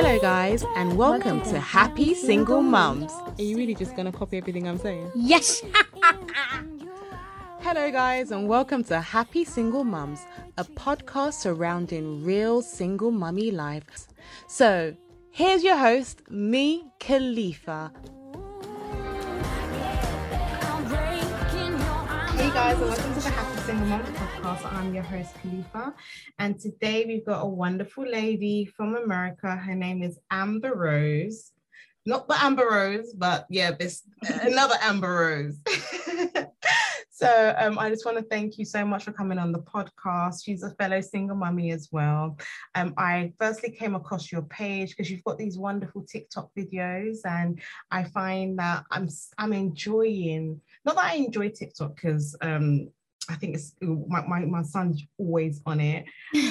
Hello, guys, and welcome to Happy Single Mums. Are you really just gonna copy everything I'm saying? Yes. Hello, guys, and welcome to Happy Single Mums, a podcast surrounding real single mummy lives. So, here's your host, me, Khalifa. Hey guys, and welcome to the Happy Single Mom podcast. I'm your host, Khalifa. And today we've got a wonderful lady from America. Her name is Amber Rose. Not the Amber Rose, but yeah, this another Amber Rose. so um, I just want to thank you so much for coming on the podcast. She's a fellow single mummy as well. Um, I firstly came across your page because you've got these wonderful TikTok videos, and I find that I'm I'm enjoying not that I enjoy TikTok because um, I think it's my, my, my son's always on it,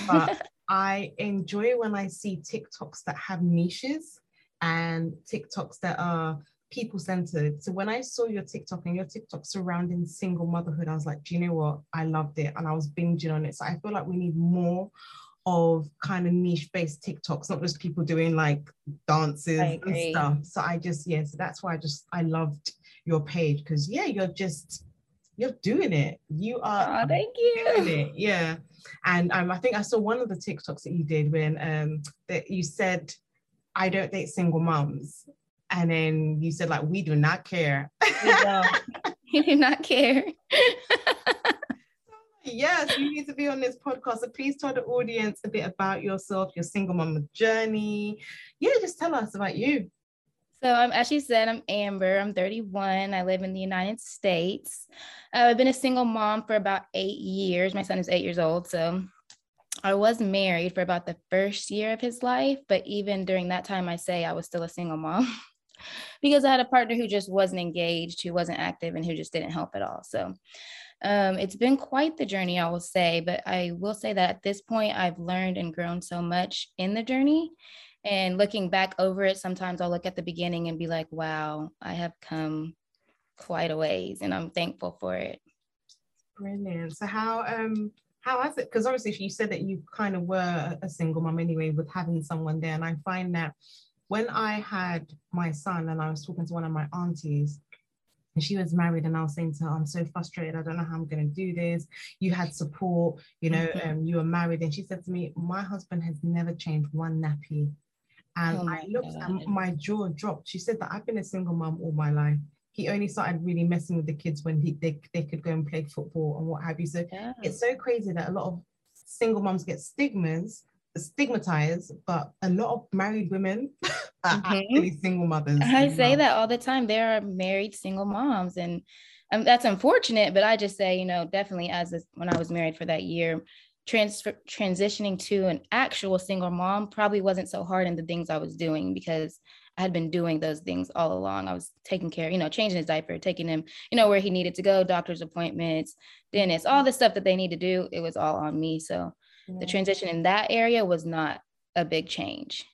but I enjoy when I see TikToks that have niches and TikToks that are people centered. So when I saw your TikTok and your TikTok surrounding single motherhood, I was like, do you know what? I loved it and I was binging on it. So I feel like we need more of kind of niche based TikToks, not just people doing like dances and stuff. So I just, yeah, so that's why I just, I loved your page because yeah, you're just you're doing it. You are oh, thank you. Doing it. Yeah. And um, I think I saw one of the TikToks that you did when um that you said, I don't date single moms. And then you said, like, we do not care. We don't. we do not care. yes, you need to be on this podcast. So please tell the audience a bit about yourself, your single mom journey. Yeah, just tell us about you. So I'm as she said, I'm Amber. I'm 31. I live in the United States. Uh, I've been a single mom for about eight years. My son is eight years old. So I was married for about the first year of his life, but even during that time, I say I was still a single mom because I had a partner who just wasn't engaged, who wasn't active, and who just didn't help at all. So um, it's been quite the journey, I will say. But I will say that at this point, I've learned and grown so much in the journey. And looking back over it, sometimes I'll look at the beginning and be like, wow, I have come quite a ways and I'm thankful for it. Brilliant. So how um how has it because obviously if you said that you kind of were a single mom anyway with having someone there. And I find that when I had my son and I was talking to one of my aunties, and she was married and i was saying to her i'm so frustrated i don't know how i'm going to do this you had support you know mm-hmm. um, you were married and she said to me my husband has never changed one nappy and oh I looked God. and my jaw dropped. She said that I've been a single mom all my life. He only started really messing with the kids when he they, they could go and play football and what have you. So yeah. it's so crazy that a lot of single moms get stigmas, stigmatized, but a lot of married women are mm-hmm. actually single mothers. I say moms. that all the time. There are married single moms and um, that's unfortunate, but I just say, you know, definitely as a, when I was married for that year, transfer transitioning to an actual single mom probably wasn't so hard in the things I was doing because I had been doing those things all along. I was taking care, you know, changing his diaper, taking him, you know, where he needed to go, doctor's appointments, dentist, all the stuff that they need to do. It was all on me. So yeah. the transition in that area was not a big change.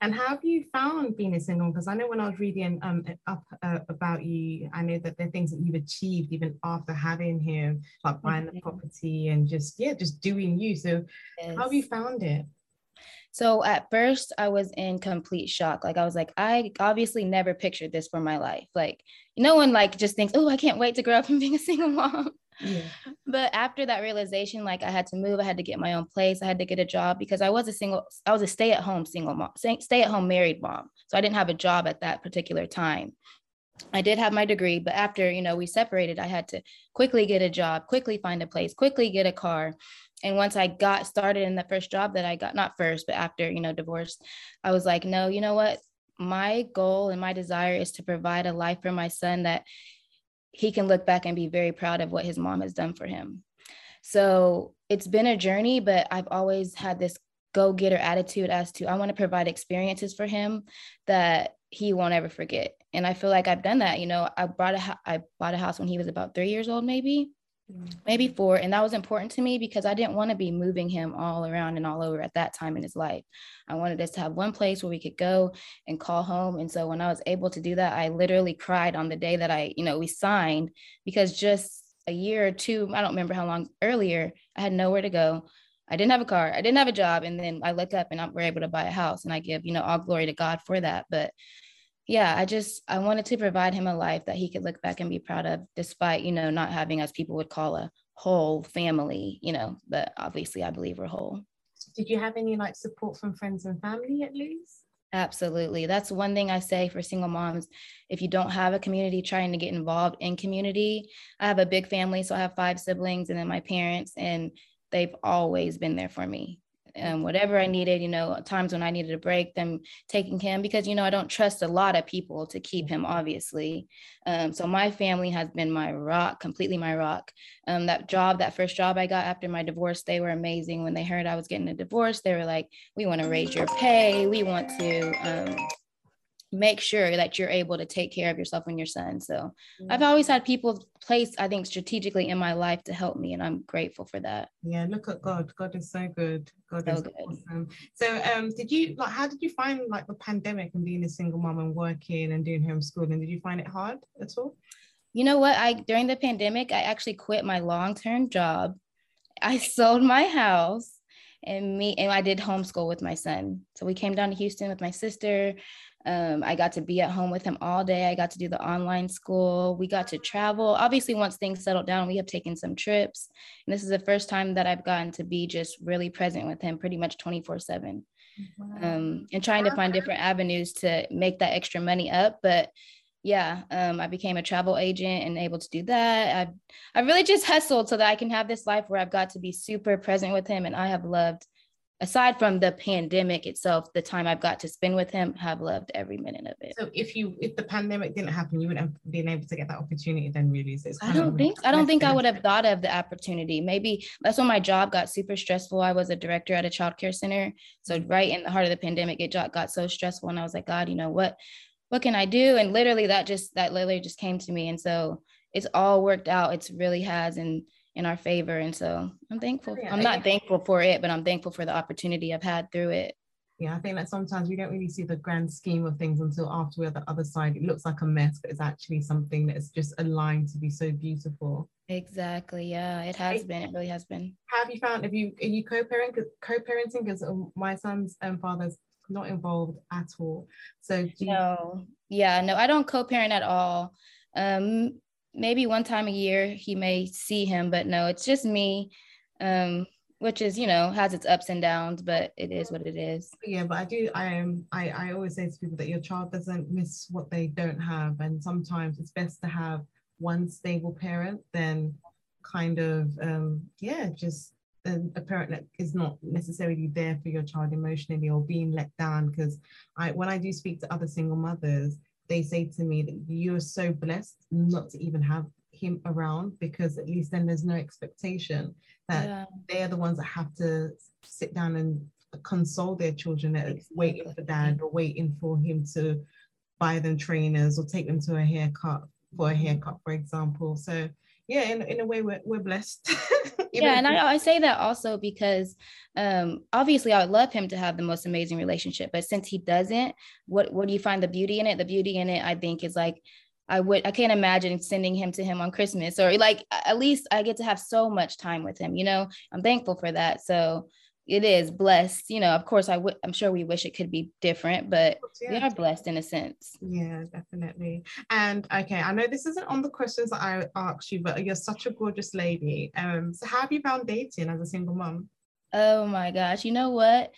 And how have you found being a single? Because I know when I was reading um, up uh, about you, I know that there are things that you've achieved even after having him, like buying mm-hmm. the property and just yeah, just doing you. So yes. how have you found it? So at first, I was in complete shock. Like I was like, I obviously never pictured this for my life. Like no one like just thinks, oh, I can't wait to grow up and being a single mom. Yeah. But after that realization, like I had to move, I had to get my own place, I had to get a job because I was a single, I was a stay at home single mom, stay at home married mom. So I didn't have a job at that particular time. I did have my degree, but after, you know, we separated, I had to quickly get a job, quickly find a place, quickly get a car. And once I got started in the first job that I got, not first, but after, you know, divorced, I was like, no, you know what? My goal and my desire is to provide a life for my son that he can look back and be very proud of what his mom has done for him. So it's been a journey, but I've always had this go getter attitude as to I want to provide experiences for him that he won't ever forget. And I feel like I've done that. You know, I bought a I bought a house when he was about three years old, maybe maybe four. And that was important to me because I didn't want to be moving him all around and all over at that time in his life. I wanted us to have one place where we could go and call home. And so when I was able to do that, I literally cried on the day that I, you know, we signed because just a year or two, I don't remember how long earlier, I had nowhere to go. I didn't have a car, I didn't have a job, and then I look up and I'm, we're able to buy a house, and I give you know all glory to God for that. But yeah, I just I wanted to provide him a life that he could look back and be proud of, despite you know not having as people would call a whole family, you know. But obviously, I believe we're whole. Did you have any like support from friends and family at least? Absolutely. That's one thing I say for single moms. If you don't have a community, trying to get involved in community. I have a big family, so I have five siblings and then my parents, and they've always been there for me um, whatever I needed, you know, times when I needed a break, them taking him because, you know, I don't trust a lot of people to keep him, obviously. Um, so my family has been my rock, completely my rock. Um, that job, that first job I got after my divorce, they were amazing. When they heard I was getting a divorce, they were like, we want to raise your pay. We want to, um, make sure that you're able to take care of yourself and your son. So mm-hmm. I've always had people placed, I think, strategically in my life to help me, and I'm grateful for that. Yeah, look at God. God is so good. God so is good. awesome. So, um, did you like? How did you find like the pandemic and being a single mom and working and doing homeschooling? Did you find it hard at all? You know what? I during the pandemic, I actually quit my long term job. I sold my house and me and I did homeschool with my son. So we came down to Houston with my sister. Um, I got to be at home with him all day. I got to do the online school. We got to travel. Obviously, once things settled down, we have taken some trips. And this is the first time that I've gotten to be just really present with him pretty much 24 7. Um, and trying to find different avenues to make that extra money up. But yeah, um, I became a travel agent and able to do that. I I really just hustled so that I can have this life where I've got to be super present with him, and I have loved aside from the pandemic itself, the time I've got to spend with him, have loved every minute of it. So if you if the pandemic didn't happen, you wouldn't have been able to get that opportunity then really. So I don't think I don't think I would have thought of the opportunity. Maybe that's when my job got super stressful. I was a director at a child care center. So mm-hmm. right in the heart of the pandemic, it got so stressful. And I was like, God, you know what? What can I do? And literally that just that literally just came to me. And so it's all worked out. It's really has. And in our favor. And so I'm thankful. I'm not thankful for it, but I'm thankful for the opportunity I've had through it. Yeah, I think that sometimes we don't really see the grand scheme of things until after we're the other side. It looks like a mess, but it's actually something that's just aligned to be so beautiful. Exactly. Yeah, it has been. It really has been. Have you found? Have you are you co-parent co-parenting? Because my son's um, father's not involved at all. So you- no, yeah, no, I don't co-parent at all. Um, maybe one time a year he may see him, but no, it's just me. Um, which is you know has its ups and downs but it is what it is yeah but i do i am I, I always say to people that your child doesn't miss what they don't have and sometimes it's best to have one stable parent than kind of um yeah just a, a parent that is not necessarily there for your child emotionally or being let down because i when i do speak to other single mothers they say to me that you're so blessed not to even have him around because at least then there's no expectation that yeah. they are the ones that have to sit down and console their children that exactly. waiting for dad or waiting for him to buy them trainers or take them to a haircut for a mm-hmm. haircut, for example. So yeah, in, in a way we're, we're blessed. yeah, and I, I say that also because um, obviously I would love him to have the most amazing relationship, but since he doesn't, what what do you find the beauty in it? The beauty in it, I think, is like I would I can't imagine sending him to him on Christmas or like at least I get to have so much time with him. You know, I'm thankful for that. So it is blessed. You know, of course, I would. I'm sure we wish it could be different, but yeah. we are blessed in a sense. Yeah, definitely. And okay, I know this isn't on the questions that I asked you, but you're such a gorgeous lady. Um, so how have you found dating as a single mom? Oh my gosh, you know what?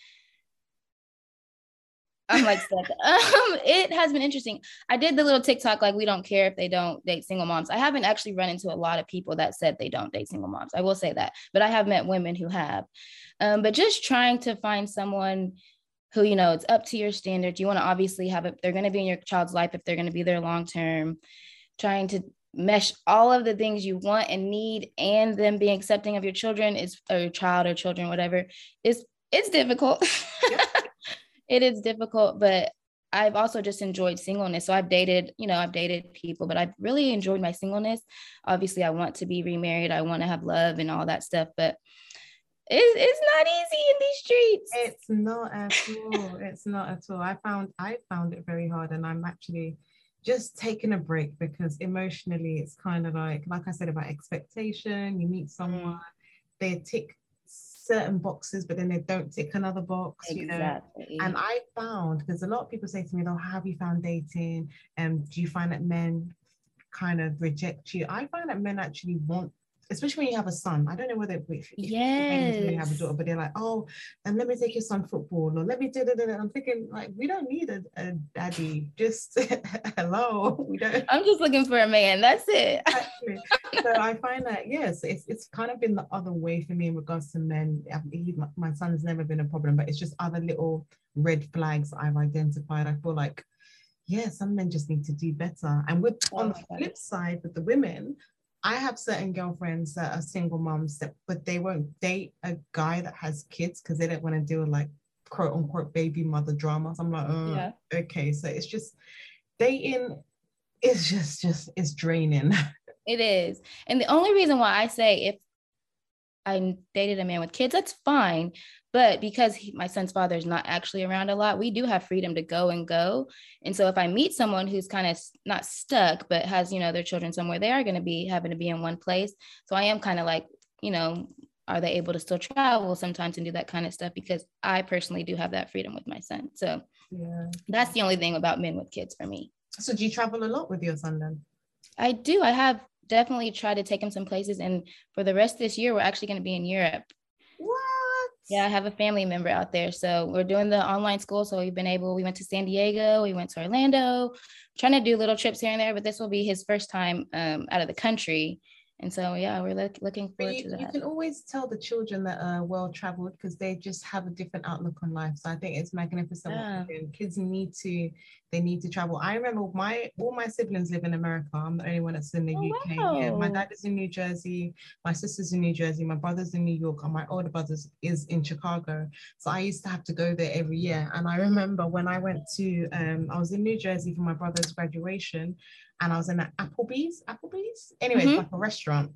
I'm like. Um, it has been interesting. I did the little TikTok like we don't care if they don't date single moms. I haven't actually run into a lot of people that said they don't date single moms. I will say that, but I have met women who have. Um, but just trying to find someone who you know it's up to your standards. You want to obviously have it. They're going to be in your child's life if they're going to be there long term. Trying to mesh all of the things you want and need, and them being accepting of your children is or your child or children, whatever. Is it's difficult. it is difficult, but I've also just enjoyed singleness. So I've dated, you know, I've dated people, but I've really enjoyed my singleness. Obviously, I want to be remarried. I want to have love and all that stuff, but it's, it's not easy in these streets. It's not at all. it's not at all. I found I found it very hard, and I'm actually just taking a break because emotionally, it's kind of like like I said about expectation. You meet mm. someone, they tick certain boxes, but then they don't tick another box, exactly. you know. And I found because a lot of people say to me, "Oh, how have you found dating? And um, do you find that men kind of reject you?" I find that men actually want especially when you have a son. I don't know whether if, yes. when you have a daughter, but they're like, oh, and let me take your son football, or let me do that. I'm thinking like, we don't need a, a daddy. Just hello, we don't. I'm just looking for a man. That's it. so I find that yes, it's it's kind of been the other way for me in regards to men. Um, he, my son's never been a problem, but it's just other little red flags I've identified. I feel like yeah, some men just need to do better. And with on the flip side, with the women, I have certain girlfriends that are single moms that, but they won't date a guy that has kids because they don't want to deal with like quote unquote baby mother dramas. I'm like, oh, yeah. okay. So it's just dating is just just it's draining. It is. And the only reason why I say if I dated a man with kids, that's fine. But because he, my son's father is not actually around a lot, we do have freedom to go and go. And so if I meet someone who's kind of not stuck, but has, you know, their children somewhere, they are going to be having to be in one place. So I am kind of like, you know, are they able to still travel sometimes and do that kind of stuff? Because I personally do have that freedom with my son. So yeah. that's the only thing about men with kids for me. So do you travel a lot with your son then? I do. I have definitely try to take him some places. And for the rest of this year, we're actually going to be in Europe. What? Yeah, I have a family member out there. So we're doing the online school. So we've been able, we went to San Diego, we went to Orlando, trying to do little trips here and there, but this will be his first time um, out of the country. And so, yeah, we're look, looking forward you, to that. You can always tell the children that are well traveled because they just have a different outlook on life. So I think it's magnificent. Yeah. Kids need to, they need to travel. I remember my all my siblings live in America. I'm the only one that's in the oh, UK. Wow. Yeah, my dad is in New Jersey, my sister's in New Jersey, my brother's in New York, and my older brother is in Chicago. So I used to have to go there every year. And I remember when I went to, um, I was in New Jersey for my brother's graduation and I was in an Applebee's, Applebee's, anyway, mm-hmm. like a restaurant.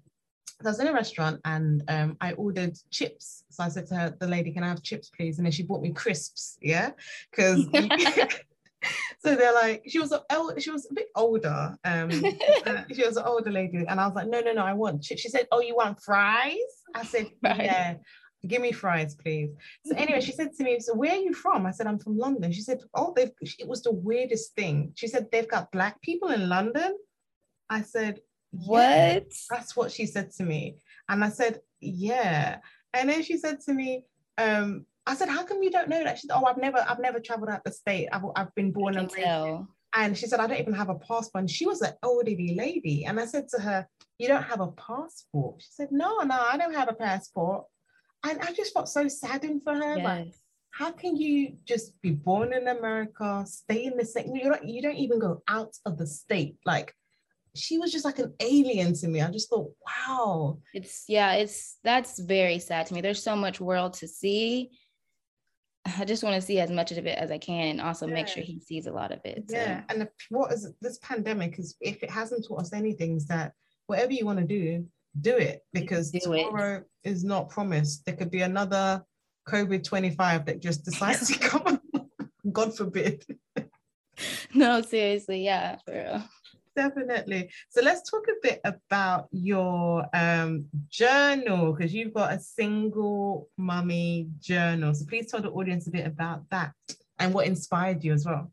So I was in a restaurant and um, I ordered chips. So I said to her, the lady, can I have chips, please? And then she bought me crisps, yeah, because. so they're like, she was a she was a bit older. Um, uh, she was an older lady, and I was like, no, no, no, I want chips. She said, oh, you want fries? I said, yeah give me fries, please. So anyway, she said to me, so where are you from? I said, I'm from London. She said, oh, they've, it was the weirdest thing. She said, they've got black people in London. I said, what? That's what she said to me. And I said, yeah. And then she said to me, um, I said, how come you don't know that? She said, oh, I've never, I've never traveled out the state. I've, I've been born and raised. And she said, I don't even have a passport. And she was an elderly lady. And I said to her, you don't have a passport? She said, no, no, I don't have a passport. And I just felt so saddened for her. Yes. Like, how can you just be born in America, stay in the same? You don't, you don't even go out of the state. Like, she was just like an alien to me. I just thought, wow. It's yeah, it's that's very sad to me. There's so much world to see. I just want to see as much of it as I can and also yeah. make sure he sees a lot of it. So. Yeah. And what is this pandemic is if it hasn't taught us anything, is that whatever you want to do, do it because do tomorrow it. is not promised. There could be another COVID 25 that just decides to come. God forbid. no, seriously, yeah, for real. Definitely. So let's talk a bit about your um, journal because you've got a single mummy journal. So please tell the audience a bit about that and what inspired you as well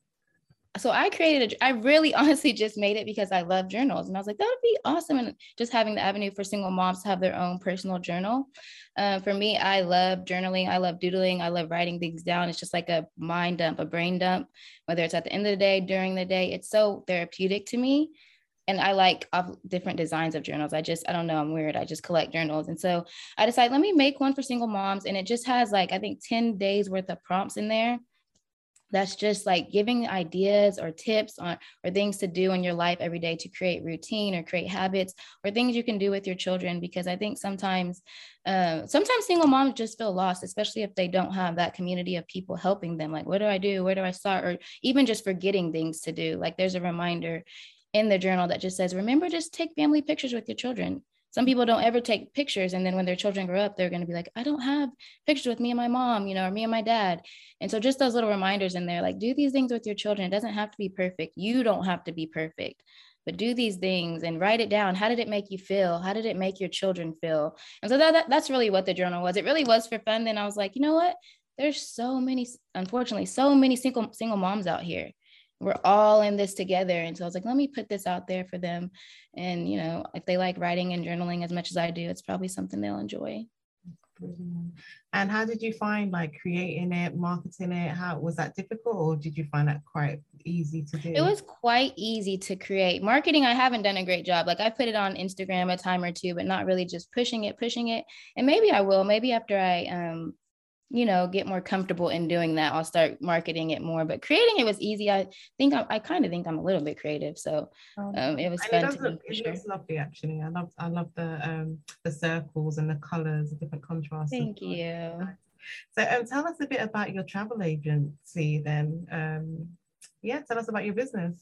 so I created a, I really honestly just made it because I love journals. And I was like, that would be awesome. And just having the avenue for single moms to have their own personal journal. Uh, for me, I love journaling. I love doodling. I love writing things down. It's just like a mind dump, a brain dump, whether it's at the end of the day, during the day. It's so therapeutic to me. And I like different designs of journals. I just, I don't know, I'm weird. I just collect journals. And so I decided, let me make one for single moms. And it just has like, I think 10 days worth of prompts in there that's just like giving ideas or tips on or things to do in your life every day to create routine or create habits or things you can do with your children because i think sometimes uh, sometimes single moms just feel lost especially if they don't have that community of people helping them like what do i do? Where do i start? or even just forgetting things to do like there's a reminder in the journal that just says remember just take family pictures with your children some people don't ever take pictures and then when their children grow up they're going to be like i don't have pictures with me and my mom you know or me and my dad and so just those little reminders in there like do these things with your children it doesn't have to be perfect you don't have to be perfect but do these things and write it down. How did it make you feel? How did it make your children feel? And so that, that that's really what the journal was. It really was for fun. Then I was like, you know what? There's so many, unfortunately, so many single single moms out here. We're all in this together. And so I was like, let me put this out there for them. And you know, if they like writing and journaling as much as I do, it's probably something they'll enjoy. Brilliant. And how did you find like creating it, marketing it? How was that difficult or did you find that quite easy to do? It was quite easy to create. Marketing, I haven't done a great job. Like I put it on Instagram a time or two, but not really just pushing it, pushing it. And maybe I will, maybe after I um you know, get more comfortable in doing that, I'll start marketing it more. But creating it was easy. I think I'm, I kind of think I'm a little bit creative, so oh, um, it was and fun. It, look, it sure. looks lovely, actually. I love, I love the um, the circles and the colors, the different contrasts. Thank you. So, um, tell us a bit about your travel agency, then. Um, yeah, tell us about your business.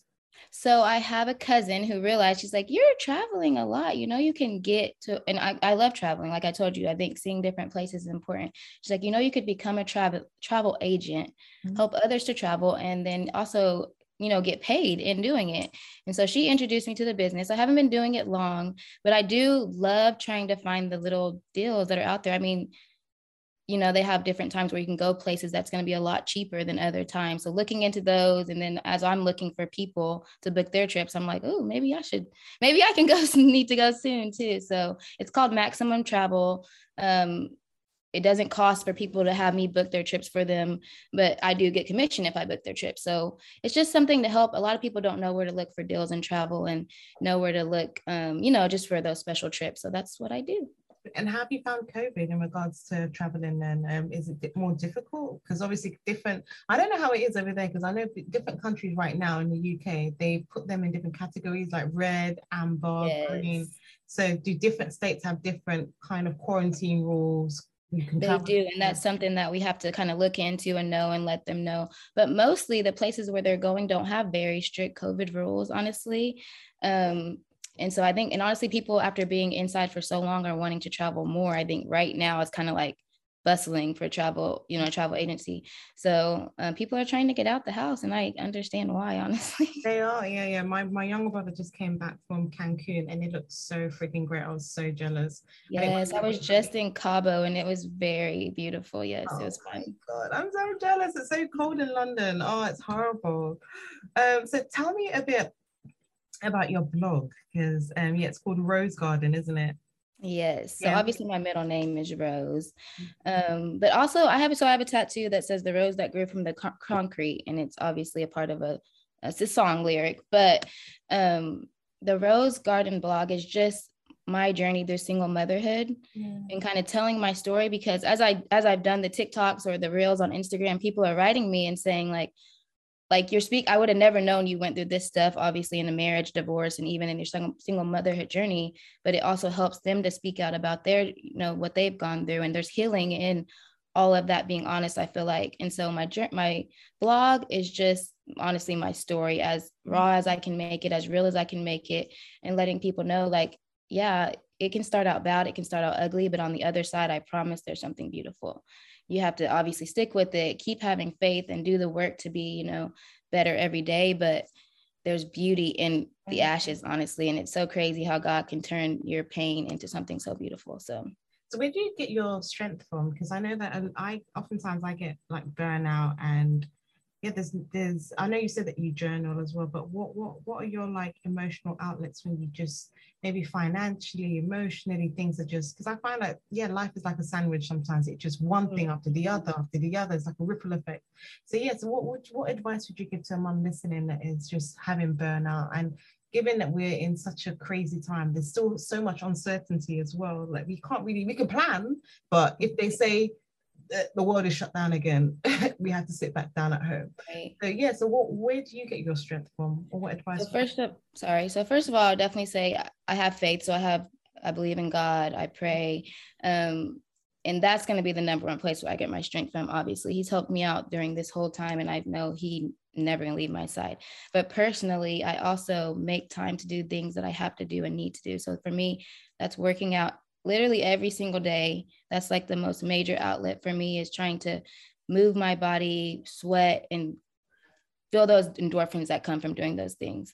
So I have a cousin who realized she's like, You're traveling a lot. You know, you can get to, and I, I love traveling. Like I told you, I think seeing different places is important. She's like, You know, you could become a travel travel agent, mm-hmm. help others to travel, and then also you know get paid in doing it and so she introduced me to the business i haven't been doing it long but i do love trying to find the little deals that are out there i mean you know they have different times where you can go places that's going to be a lot cheaper than other times. So looking into those and then as i'm looking for people to book their trips i'm like oh maybe i should maybe i can go need to go soon too. So it's called maximum travel. Um, it doesn't cost for people to have me book their trips for them but i do get commission if i book their trips. So it's just something to help. A lot of people don't know where to look for deals and travel and know where to look um, you know just for those special trips. So that's what i do and how have you found COVID in regards to traveling? And um, is it more difficult? Because obviously, different. I don't know how it is over there because I know different countries right now in the UK they put them in different categories like red, amber, yes. green. So, do different states have different kind of quarantine rules? They do, and that's something that we have to kind of look into and know and let them know. But mostly, the places where they're going don't have very strict COVID rules, honestly. Um, and so I think, and honestly, people after being inside for so long are wanting to travel more. I think right now it's kind of like bustling for travel, you know, travel agency. So uh, people are trying to get out the house, and I understand why, honestly. They are, yeah, yeah. My my younger brother just came back from Cancun, and it looked so freaking great. I was so jealous. Yes, I was just in Cabo, and it was very beautiful. Yes, oh, it was fun. God, I'm so jealous. It's so cold in London. Oh, it's horrible. Um, so tell me a bit about your blog because um yeah it's called rose garden isn't it yes so yeah. obviously my middle name is rose mm-hmm. um but also i have so i have a tattoo that says the rose that grew from the co- concrete and it's obviously a part of a it's a song lyric but um the rose garden blog is just my journey through single motherhood yeah. and kind of telling my story because as i as i've done the tiktoks or the reels on instagram people are writing me and saying like like your speak i would have never known you went through this stuff obviously in a marriage divorce and even in your single, single motherhood journey but it also helps them to speak out about their you know what they've gone through and there's healing in all of that being honest i feel like. And so my my blog is just honestly my story as raw as i can make it as real as i can make it and letting people know like yeah it can start out bad it can start out ugly but on the other side i promise there's something beautiful you have to obviously stick with it, keep having faith and do the work to be, you know, better every day. But there's beauty in the mm-hmm. ashes, honestly. And it's so crazy how God can turn your pain into something so beautiful. So so where do you get your strength from? Because I know that I oftentimes I get like burnout and yeah, there's there's I know you said that you journal as well, but what what what are your like emotional outlets when you just maybe financially, emotionally, things are just because I find that yeah, life is like a sandwich sometimes. It's just one mm. thing after the other after the other. It's like a ripple effect. So yeah, so what would what advice would you give to a mom listening that is just having burnout and given that we're in such a crazy time, there's still so much uncertainty as well. Like we can't really we can plan, but if they say the world is shut down again. we have to sit back down at home. Right. So yeah. So what? Where do you get your strength from, or what advice? So first, of, sorry. So first of all, I'll definitely say I have faith. So I have. I believe in God. I pray. Um, and that's going to be the number one place where I get my strength from. Obviously, He's helped me out during this whole time, and I know He never going to leave my side. But personally, I also make time to do things that I have to do and need to do. So for me, that's working out literally every single day. That's like the most major outlet for me is trying to move my body, sweat, and feel those endorphins that come from doing those things.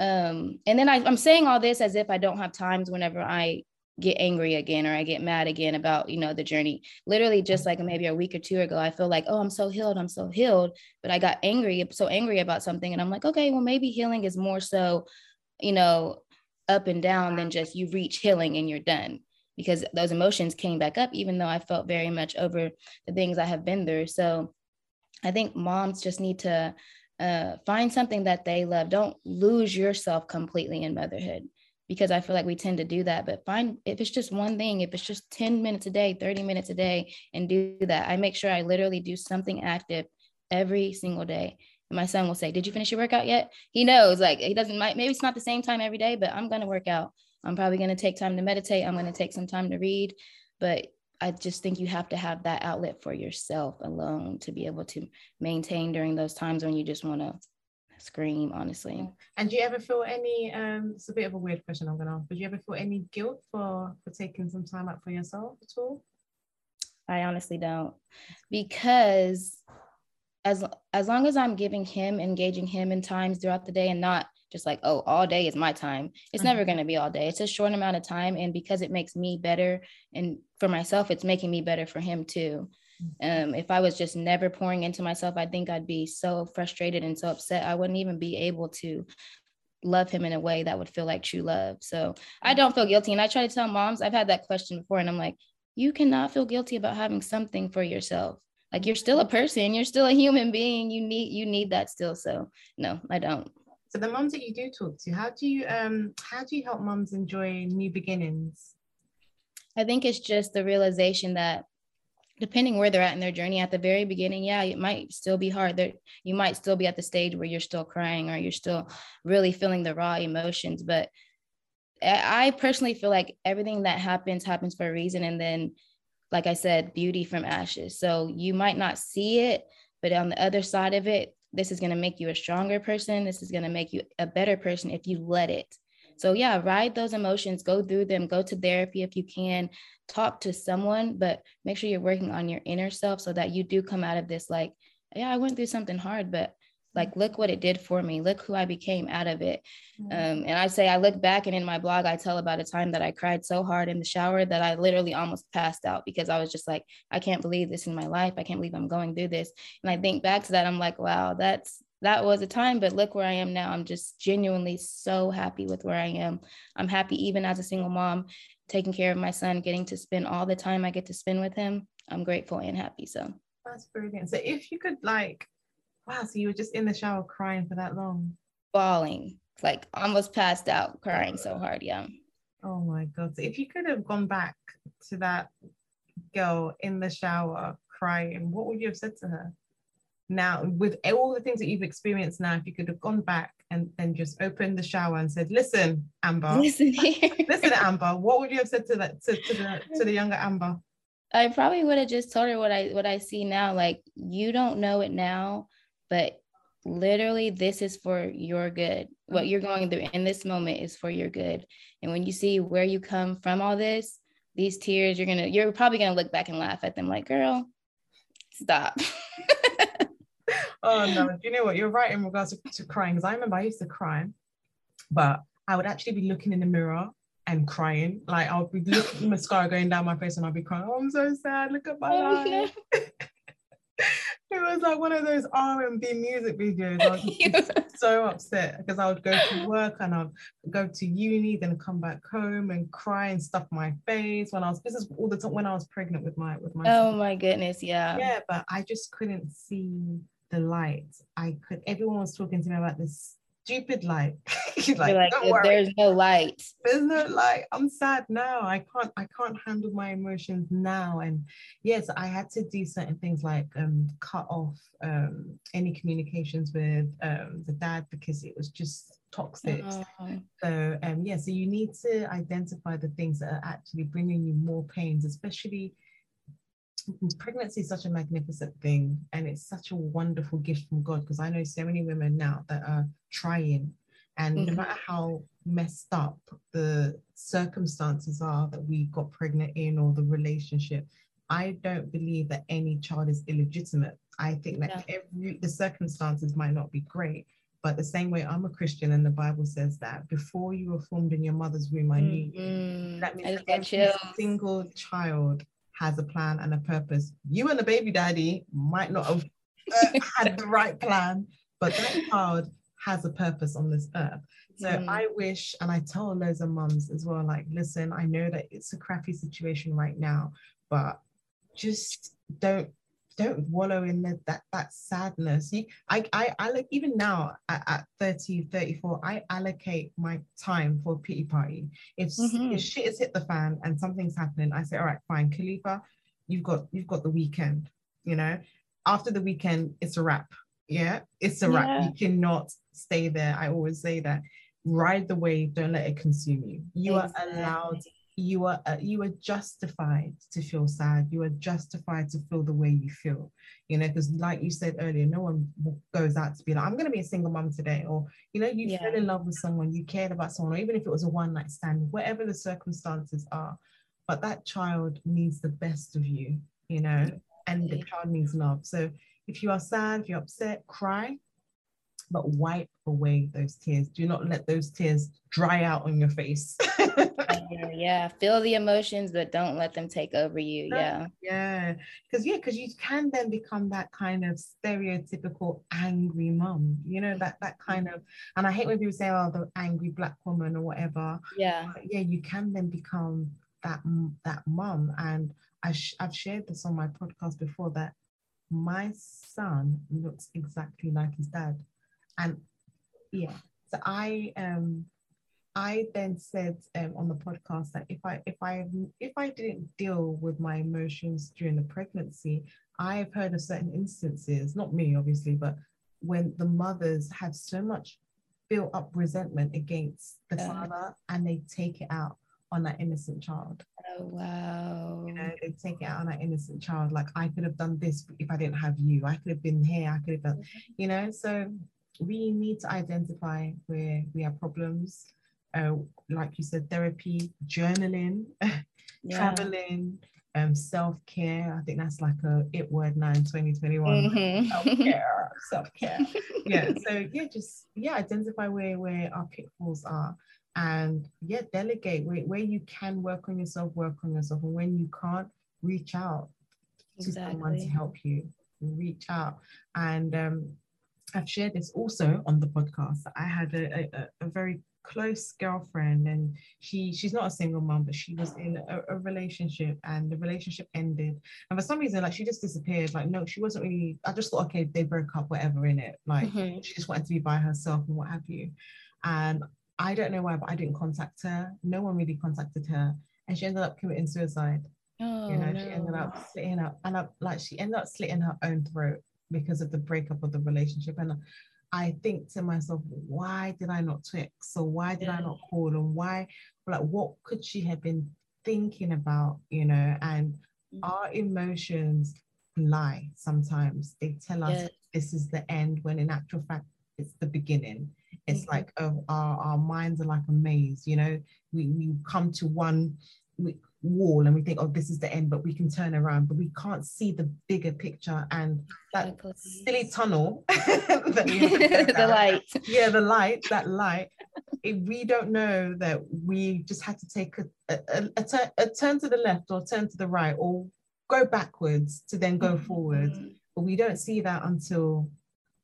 um and then I, i'm saying all this as if i don't have times whenever i get angry again or I get mad again about, you know, the journey. Literally just like maybe a week or two ago, I feel like, oh, I'm so healed, I'm so healed, but I got angry, so angry about something and I'm like, okay, well maybe healing is more so, you know, up and down than just you reach healing and you're done because those emotions came back up even though I felt very much over the things I have been through. So I think moms just need to uh, find something that they love. Don't lose yourself completely in motherhood because I feel like we tend to do that. But find if it's just one thing, if it's just 10 minutes a day, 30 minutes a day, and do that. I make sure I literally do something active every single day. And my son will say, Did you finish your workout yet? He knows, like, he doesn't, maybe it's not the same time every day, but I'm going to work out. I'm probably going to take time to meditate. I'm going to take some time to read. But I just think you have to have that outlet for yourself alone to be able to maintain during those times when you just want to scream, honestly. And do you ever feel any? Um, it's a bit of a weird question I'm gonna ask, but do you ever feel any guilt for for taking some time out for yourself at all? I honestly don't, because as as long as I'm giving him, engaging him in times throughout the day, and not just like oh all day is my time it's mm-hmm. never going to be all day it's a short amount of time and because it makes me better and for myself it's making me better for him too um, if I was just never pouring into myself, I think I'd be so frustrated and so upset. I wouldn't even be able to love him in a way that would feel like true love. So I don't feel guilty. And I try to tell moms, I've had that question before, and I'm like, you cannot feel guilty about having something for yourself. Like you're still a person, you're still a human being. You need you need that still. So no, I don't. So the moms that you do talk to, how do you um how do you help moms enjoy new beginnings? I think it's just the realization that depending where they're at in their journey at the very beginning yeah it might still be hard. There you might still be at the stage where you're still crying or you're still really feeling the raw emotions but i personally feel like everything that happens happens for a reason. And then like i said beauty from ashes. So you might not see it but on the other side of it this is going to make you a stronger person. This is going to make you a better person if you let it. So yeah, ride those emotions, go through them, go to therapy if you can, talk to someone, but make sure you're working on your inner self so that you do come out of this like, yeah, I went through something hard, but like look what it did for me look who i became out of it um, and i say i look back and in my blog i tell about a time that i cried so hard in the shower that i literally almost passed out because i was just like i can't believe this in my life i can't believe i'm going through this and i think back to that i'm like wow that's that was a time, but look where I am now. I'm just genuinely so happy with where I am. I'm happy even as a single mom, taking care of my son, getting to spend all the time I get to spend with him. I'm grateful and happy. So that's brilliant. So if you could like, wow, so you were just in the shower crying for that long? Bawling, like almost passed out, crying so hard. Yeah. Oh my God. So if you could have gone back to that girl in the shower crying, what would you have said to her? now with all the things that you've experienced now if you could have gone back and then just opened the shower and said listen amber listen here listen amber what would you have said to that to, to the to the younger amber i probably would have just told her what i what i see now like you don't know it now but literally this is for your good what you're going through in this moment is for your good and when you see where you come from all this these tears you're gonna you're probably gonna look back and laugh at them like girl stop oh no, you know what? You're right in regards to, to crying because I remember I used to cry, but I would actually be looking in the mirror and crying. Like I would be looking mascara going down my face and I'd be crying. Oh, I'm so sad. Look at my oh, life. It was like one of those R&B music videos. I was so upset because I would go to work and I'd go to uni, then come back home and cry and stuff my face when I was. This is all the time when I was pregnant with my with my. Oh son. my goodness! Yeah. Yeah, but I just couldn't see the light. I could, everyone was talking to me about this stupid light. like, like there's no light. There's no light. I'm sad now. I can't, I can't handle my emotions now. And yes, I had to do certain things like um, cut off um, any communications with um, the dad because it was just toxic. Oh. So um, yeah, so you need to identify the things that are actually bringing you more pains, especially pregnancy is such a magnificent thing and it's such a wonderful gift from God because I know so many women now that are trying and mm-hmm. no matter how messed up the circumstances are that we got pregnant in or the relationship, I don't believe that any child is illegitimate. I think that yeah. every the circumstances might not be great, But the same way I'm a Christian and the Bible says that before you were formed in your mother's womb, I knew you. Mm-hmm. That means that got every chills. single child has a plan and a purpose. You and the baby daddy might not have uh, had the right plan, but that child has a purpose on this earth. So Mhm. I wish, and I tell loads of mums as well, like, listen, I know that it's a crappy situation right now, but just don't don't wallow in the, that that sadness. You, I, I i like even now at, at 30 34 i allocate my time for a pity party. If, Mhm. if shit has hit the fan and something's happening i say all right fine khalifa you've got you've got the weekend you know? After the weekend it's a wrap. Yeah? It's a wrap. You cannot stay there. I always say that. Ride the wave. Don't let it consume you. You are allowed you are uh, you are justified to feel sad. You are justified to feel the way you feel you know because like you said earlier no one goes out to be like i'm going to be a single mom today or you know you Yeah. fell in love with someone you cared about someone or even if it was a one night stand whatever the circumstances are but that child needs the best of you you know and the child needs love. So if you are sad if you're upset cry but wipe away those tears. Do not let those tears dry out on your face yeah, yeah. Feel the emotions, but don't let them take over you. Yeah. Yeah, because yeah, because you can then become that kind of stereotypical angry mom, you know, that that kind of, and I hate when people say, "Oh, the angry black woman" or whatever. Yeah. But yeah, you can then become that that mum, and I sh- I've shared this on my podcast before that my son looks exactly like his dad, and yeah, so I um I then said um, on the podcast that if I if I if I didn't deal with my emotions during the pregnancy, I've heard of certain instances, not me obviously, but when the mothers have so much built up resentment against the father and they take it out on that innocent child. Oh, wow. You know, they take it out on that innocent child. Like I could have done this if I didn't have you. I could have been here. I could have done, you know. So we need to identify where we have problems. Uh, like you said, therapy, journaling, Yeah. traveling, um, self-care. I think that's like a it word now in 2021. Mhm. Self-care, self-care. yeah. So yeah, just yeah, identify where where our pitfalls are. And yeah, delegate where, where you can work on yourself, work on yourself. And when you can't, reach out to someone to help you. Reach out. And um, I've shared this also on the podcast. I had a, a- a very close girlfriend and she she's not a single mom but she was in a, a relationship and the relationship ended. And for some reason like she just disappeared. Like no she wasn't really i just thought okay they broke up whatever in it. Like Mhm. she just wanted to be by herself and what have you. And i don't know why but i didn't contact her. No one really contacted her. And she ended up committing suicide. Oh, you know she ended up slitting up and up like she ended up slitting her own throat because of the breakup of the relationship. And i think to myself why did i not text so why did i not call? And why like what could she have been thinking about you know? And Mm. our emotions lie sometimes. They tell us Yes. this is the end when in actual fact it's the beginning. It's Mhm. like oh, our, our minds are like a maze you know? We, we come to one we, wall and we think oh this is the end but we can turn around but we can't see the bigger picture and that Exactly. silly tunnel that we have to go the light. yeah the light that light if we don't know that we just had to take a, a, a, turn, a turn to the left or turn to the right or go backwards to then go forward Mhm. but we don't see that until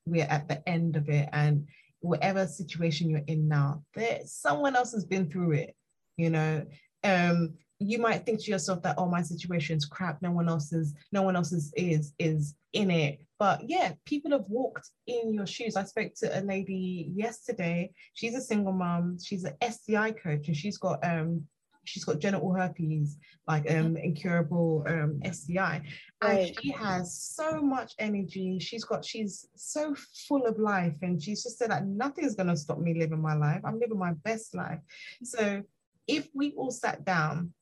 we're at the end of it and whatever situation you're in now there someone else has been through it you know um you might think to yourself that oh my situation's crap. No one else is no one else is is in it. But yeah people have walked in your shoes. I spoke to a lady yesterday. She's a single mom. She's an sti coach and she's got um she's got genital herpes like um incurable um sti and Right. she has so much energy. She's got she's so full of life and she's just said that nothing's going to stop me living my life. I'm living my best life. So if we all sat down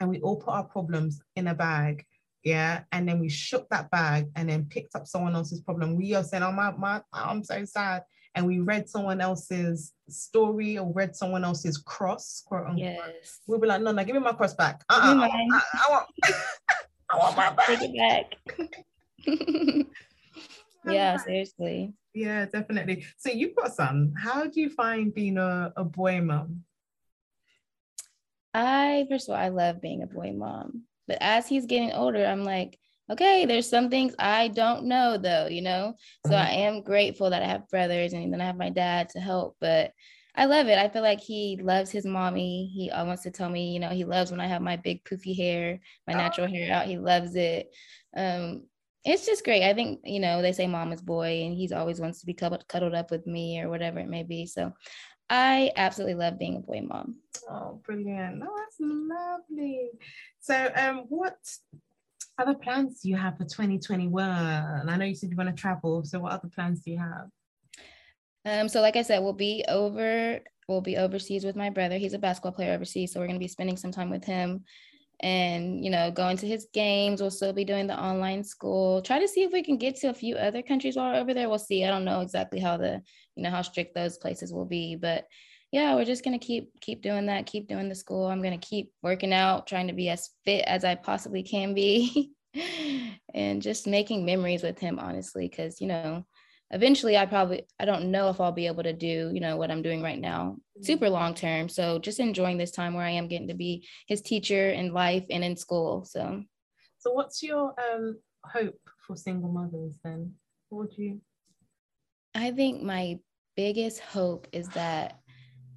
and we all put our problems in a bag yeah and then we shook that bag and then picked up someone else's problem we are saying oh my, my i'm so sad and we read someone else's story or read someone else's cross quote unquote Yes. we'll be like no no give me my cross back uh-uh, mine. I, I want I want my Take it back. Yeah, seriously. Yeah, definitely. So you've got a son. How do you find being a, a boy mom? I first of all, I love being a boy mom. But as he's getting older, I'm like, okay, there's some things I don't know though, you know? So mm-hmm. I am grateful that I have brothers and then I have my dad to help. But I love it. I feel like he loves his mommy. He wants to tell me, you know, he loves when I have my big poofy hair, my oh. natural hair out. He loves it. Um, it's just great. I think, you know, they say mama's boy and he's always wants to be cuddled up with me or whatever it may be. So I absolutely love being a boy mom. Oh, brilliant. Oh, that's lovely. So um what other plans do you have for 2021? I know you said you want to travel. So what other plans do you have? Um, so like I said, we'll be over, we'll be overseas with my brother. He's a basketball player overseas. So we're gonna be spending some time with him and you know going to his games. We'll still be doing the online school. Try to see if we can get to a few other countries while we're over there. We'll see. I don't know exactly how the you know how strict those places will be but yeah we're just going to keep keep doing that keep doing the school. I'm going to keep working out trying to be as fit as i possibly can be and just making memories with him honestly because you know eventually I probably I don't know if I'll be able to do, you know, what I'm doing right now super long term. So just enjoying this time where I am getting to be his teacher in life and in school. So So what's your um hope for single mothers then? What would you I think my biggest hope is that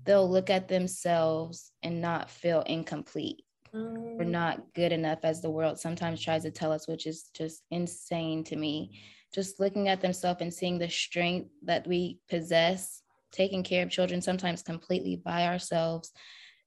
they'll look at themselves and not feel incomplete mm. or not good enough as the world sometimes tries to tell us, which is just insane to me just looking at themselves and seeing the strength that we possess, taking care of children sometimes completely by ourselves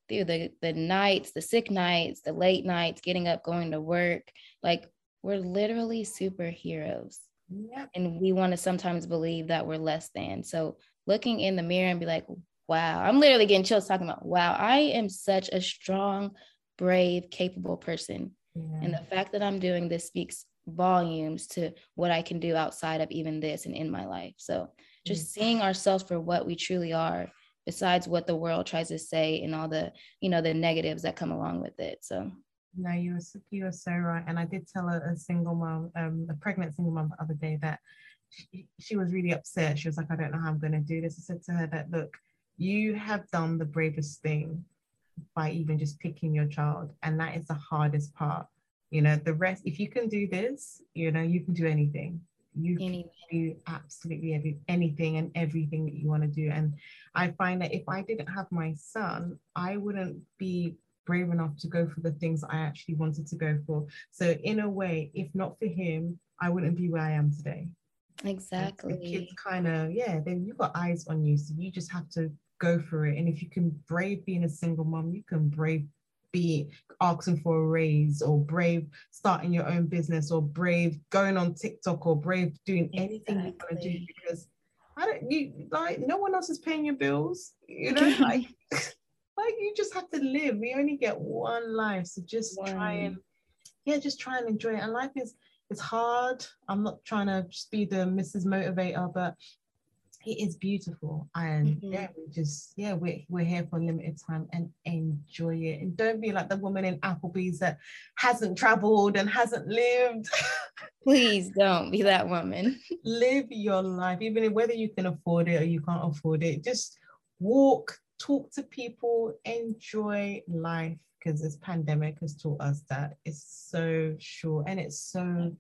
through the, the nights, the sick nights, the late nights, getting up, going to work. Like we're literally superheroes. Yep. And we want to sometimes believe that we're less than. So looking in the mirror and be like, wow, I'm literally getting chills talking about, wow, I am such a strong, brave, capable person. Yeah. And the fact that I'm doing this speaks volumes to what I can do outside of even this and in my life. So just mm. seeing ourselves for what we truly are, besides what the world tries to say and all the, you know, the negatives that come along with it. So no, you were you were so right. And I did tell a, a single mom, um, a pregnant single mom the other day that she, she was really upset. She was like, I don't know how I'm gonna do this. I said to her that look, you have done the bravest thing by even just picking your child. And that is the hardest part. You know the rest if you can do this you know you can do anything. You anything. can do absolutely every, anything and everything that you want to do. And i find that if i didn't have my son i wouldn't be brave enough to go for the things i actually wanted to go for. So in a way if not for him i wouldn't be where i am today. Exactly the kids kind of yeah then you've got eyes on you. So you just have to go for it and if you can brave being a single mom you can brave be asking for a raise or brave starting your own business or brave going on TikTok or brave doing anything exactly. you want to do because I don't you like no one else is paying your bills, you know, like like you just have to live. We only get one life. So just one. try and yeah, just try and enjoy it. And life is it's hard. I'm not trying to just be the Mrs. Motivator, but it is beautiful and mm-hmm. yeah we just yeah we're, we're here for a limited time and enjoy it. And don't be like the woman in applebee's that hasn't traveled and hasn't lived. Please don't be that woman. Live your life even whether you can afford it or you can't afford it. Just walk talk to people enjoy life because this pandemic has taught us that. It's so short and it's so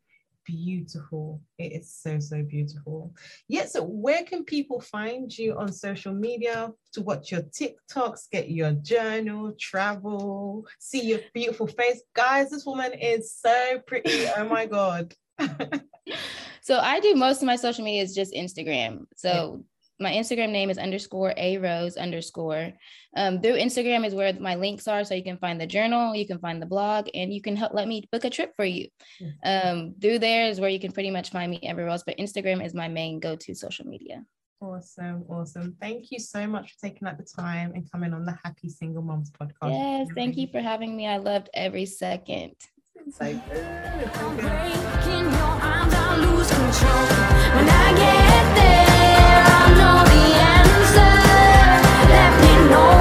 beautiful. It is so, so beautiful. Yeah, so where can people find you on social media to watch your TikToks, get your journal, travel, see your beautiful face? Guys, this woman is so pretty. Oh my God. so I do most of my social media is just Instagram. So my Instagram name is underscore a rose underscore. Um, through Instagram is where my links are, so you can find the journal, you can find the blog, and you can help let me book a trip for you. Um, through there is where you can pretty much find me everywhere else, but Instagram is my main go-to social media. Awesome, awesome. Thank you so much for taking out the time and coming on the Happy Single Moms podcast. Yes, thank you for having me. I loved every second. So good. So good know the answer. Let me know.